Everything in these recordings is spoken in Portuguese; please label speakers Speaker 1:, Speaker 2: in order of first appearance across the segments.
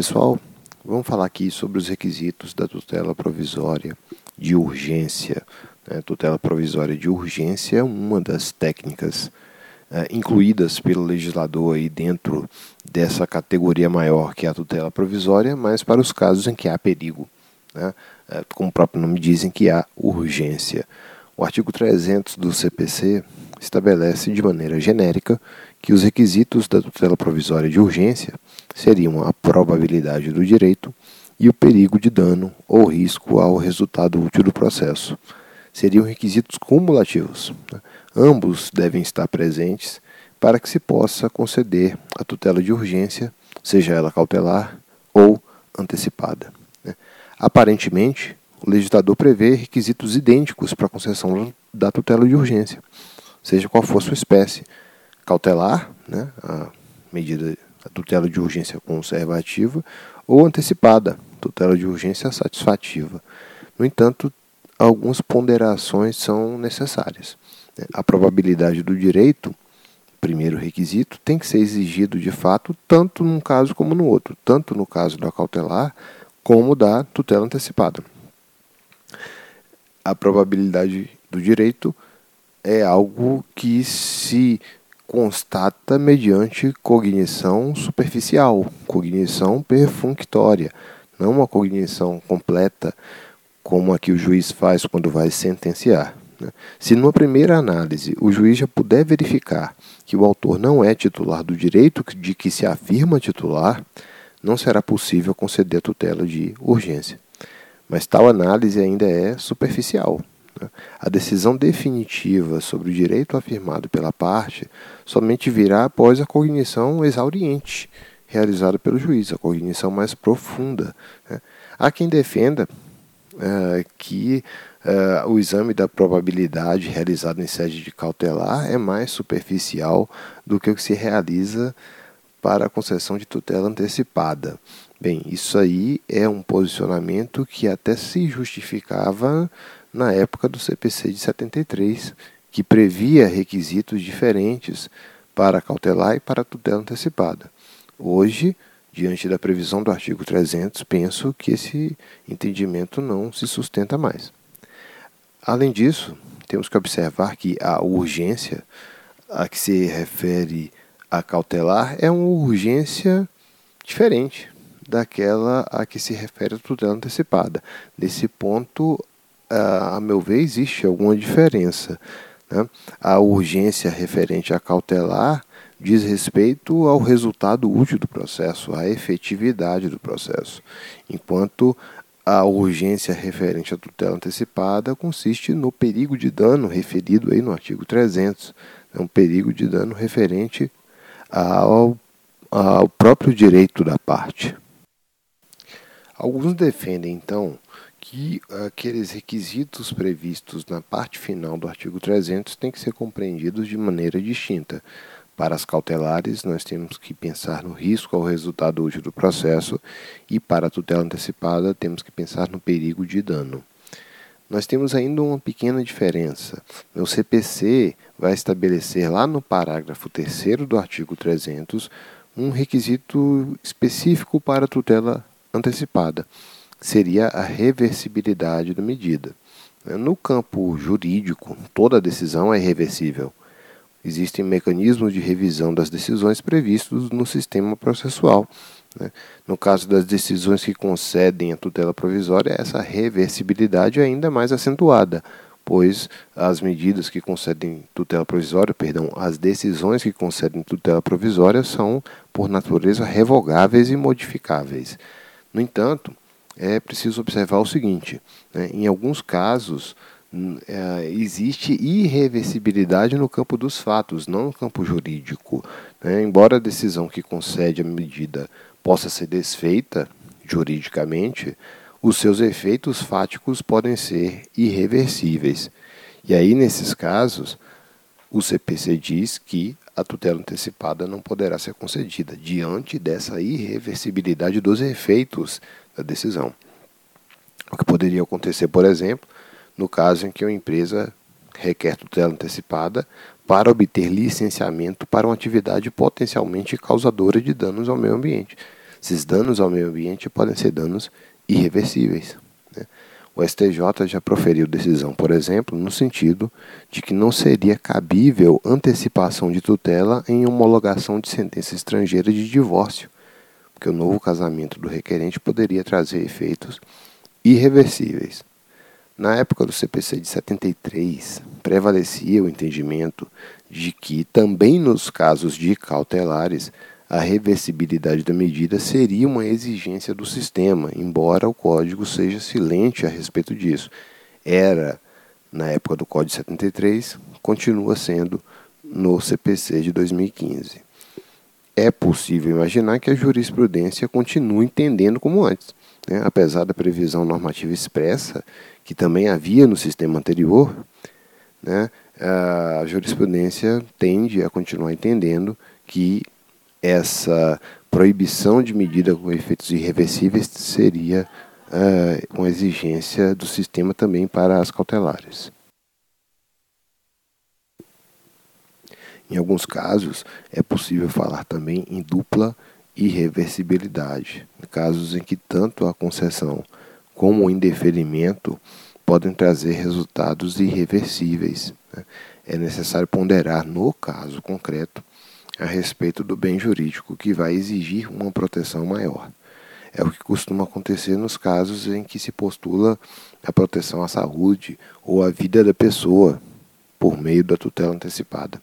Speaker 1: Pessoal, vamos falar aqui sobre os requisitos da tutela provisória de urgência. Né? Tutela provisória de urgência é uma das técnicas é, incluídas pelo legislador aí dentro dessa categoria maior que é a tutela provisória, mas para os casos em que há perigo. Né? É, como o próprio nome diz, em que há urgência. O artigo 300 do CPC estabelece de maneira genérica que os requisitos da tutela provisória de urgência seriam a probabilidade do direito e o perigo de dano ou risco ao resultado útil do processo. Seriam requisitos cumulativos. Né? Ambos devem estar presentes para que se possa conceder a tutela de urgência, seja ela cautelar ou antecipada. Né? Aparentemente, o legislador prevê requisitos idênticos para a concessão da tutela de urgência, seja qual for sua espécie, cautelar, né, a medida a tutela de urgência conservativa, ou antecipada, tutela de urgência satisfativa. No entanto, algumas ponderações são necessárias. Né? A probabilidade do direito, primeiro requisito, tem que ser exigido de fato tanto num caso como no outro, tanto no caso da cautelar como da tutela antecipada. A probabilidade do direito é algo que se constata mediante cognição superficial, cognição perfunctória, não uma cognição completa como a que o juiz faz quando vai sentenciar. Né? Se numa primeira análise o juiz já puder verificar que o autor não é titular do direito de que se afirma titular, não será possível conceder tutela de urgência. Mas tal análise ainda é superficial, a decisão definitiva sobre o direito afirmado pela parte somente virá após a cognição exauriente realizada pelo juiz, a cognição mais profunda. Né? Há quem defenda uh, que uh, o exame da probabilidade realizado em sede de cautelar é mais superficial do que o que se realiza para a concessão de tutela antecipada. Bem, isso aí é um posicionamento que até se justificava na época do CPC de 73, que previa requisitos diferentes para cautelar e para tutela antecipada. Hoje, diante da previsão do artigo 300, penso que esse entendimento não se sustenta mais. Além disso, temos que observar que a urgência a que se refere a cautelar é uma urgência diferente daquela a que se refere a tutela antecipada. Nesse ponto, a meu ver, existe alguma diferença. Né? A urgência referente a cautelar diz respeito ao resultado útil do processo, à efetividade do processo, enquanto a urgência referente à tutela antecipada consiste no perigo de dano referido aí no artigo 300, é um perigo de dano referente ao, ao próprio direito da parte. Alguns defendem, então, que aqueles requisitos previstos na parte final do artigo 300 têm que ser compreendidos de maneira distinta. Para as cautelares, nós temos que pensar no risco ao resultado útil do processo, e para a tutela antecipada, temos que pensar no perigo de dano. Nós temos ainda uma pequena diferença. O CPC vai estabelecer lá no parágrafo 3 do artigo 300 um requisito específico para a tutela antecipada seria a reversibilidade da medida. No campo jurídico, toda decisão é reversível. Existem mecanismos de revisão das decisões previstos no sistema processual. Né? No caso das decisões que concedem a tutela provisória, essa reversibilidade é ainda mais acentuada, pois as medidas que concedem tutela provisória, perdão, as decisões que concedem tutela provisória são, por natureza, revogáveis e modificáveis. No entanto, é preciso observar o seguinte: né, em alguns casos é, existe irreversibilidade no campo dos fatos, não no campo jurídico. Né? Embora a decisão que concede a medida possa ser desfeita juridicamente, os seus efeitos fáticos podem ser irreversíveis. E aí, nesses casos, o CPC diz que a tutela antecipada não poderá ser concedida diante dessa irreversibilidade dos efeitos da decisão. O que poderia acontecer, por exemplo, no caso em que uma empresa requer tutela antecipada para obter licenciamento para uma atividade potencialmente causadora de danos ao meio ambiente. Esses danos ao meio ambiente podem ser danos irreversíveis. Né? O STJ já proferiu decisão, por exemplo, no sentido de que não seria cabível antecipação de tutela em homologação de sentença estrangeira de divórcio, porque o novo casamento do requerente poderia trazer efeitos irreversíveis. Na época do CPC de 73, prevalecia o entendimento de que, também nos casos de cautelares, a reversibilidade da medida seria uma exigência do sistema, embora o código seja silente a respeito disso. Era na época do Código 73, continua sendo no CPC de 2015. É possível imaginar que a jurisprudência continue entendendo como antes, né? apesar da previsão normativa expressa, que também havia no sistema anterior, né? a jurisprudência tende a continuar entendendo que essa proibição de medida com efeitos irreversíveis seria uh, uma exigência do sistema também para as cautelares. Em alguns casos, é possível falar também em dupla irreversibilidade, casos em que tanto a concessão como o indeferimento podem trazer resultados irreversíveis. Né? É necessário ponderar, no caso concreto, a respeito do bem jurídico que vai exigir uma proteção maior. É o que costuma acontecer nos casos em que se postula a proteção à saúde ou à vida da pessoa por meio da tutela antecipada.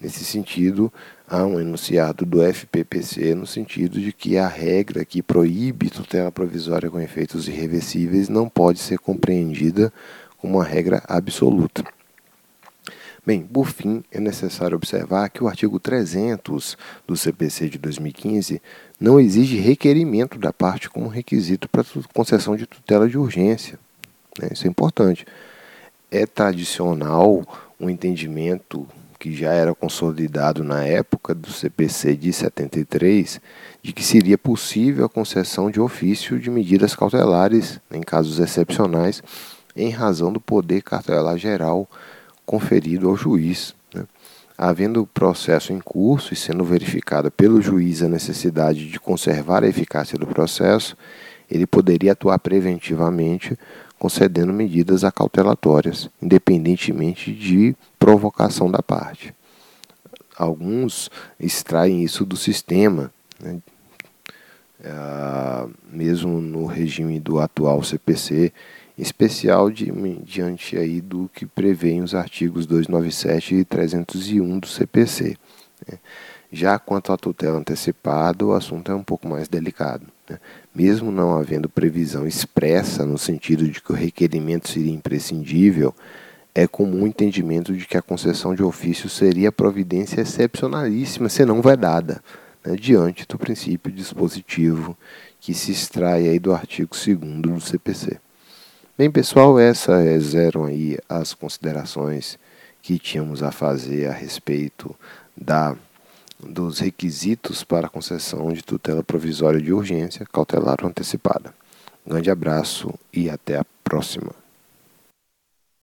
Speaker 1: Nesse sentido, há um enunciado do FPPC no sentido de que a regra que proíbe tutela provisória com efeitos irreversíveis não pode ser compreendida como uma regra absoluta. Bem, por fim, é necessário observar que o artigo 300 do CPC de 2015 não exige requerimento da parte como requisito para concessão de tutela de urgência. Né? Isso é importante. É tradicional um entendimento que já era consolidado na época do CPC de 73 de que seria possível a concessão de ofício de medidas cautelares em casos excepcionais em razão do poder cautelar geral conferido ao juiz. Né? Havendo o processo em curso e sendo verificada pelo juiz a necessidade de conservar a eficácia do processo, ele poderia atuar preventivamente, concedendo medidas acautelatórias, independentemente de provocação da parte. Alguns extraem isso do sistema, né? ah, mesmo no regime do atual CPC, especial de, diante aí do que prevêem os artigos 297 e 301 do CPC. Né? Já quanto à tutela antecipada, o assunto é um pouco mais delicado. Né? Mesmo não havendo previsão expressa no sentido de que o requerimento seria imprescindível, é comum o entendimento de que a concessão de ofício seria providência excepcionalíssima, se não vedada, né? diante do princípio dispositivo que se extrai aí do artigo 2 do CPC. Bem, pessoal, essas eram aí as considerações que tínhamos a fazer a respeito da dos requisitos para concessão de tutela provisória de urgência, cautelar antecipada. Um grande abraço e até a próxima.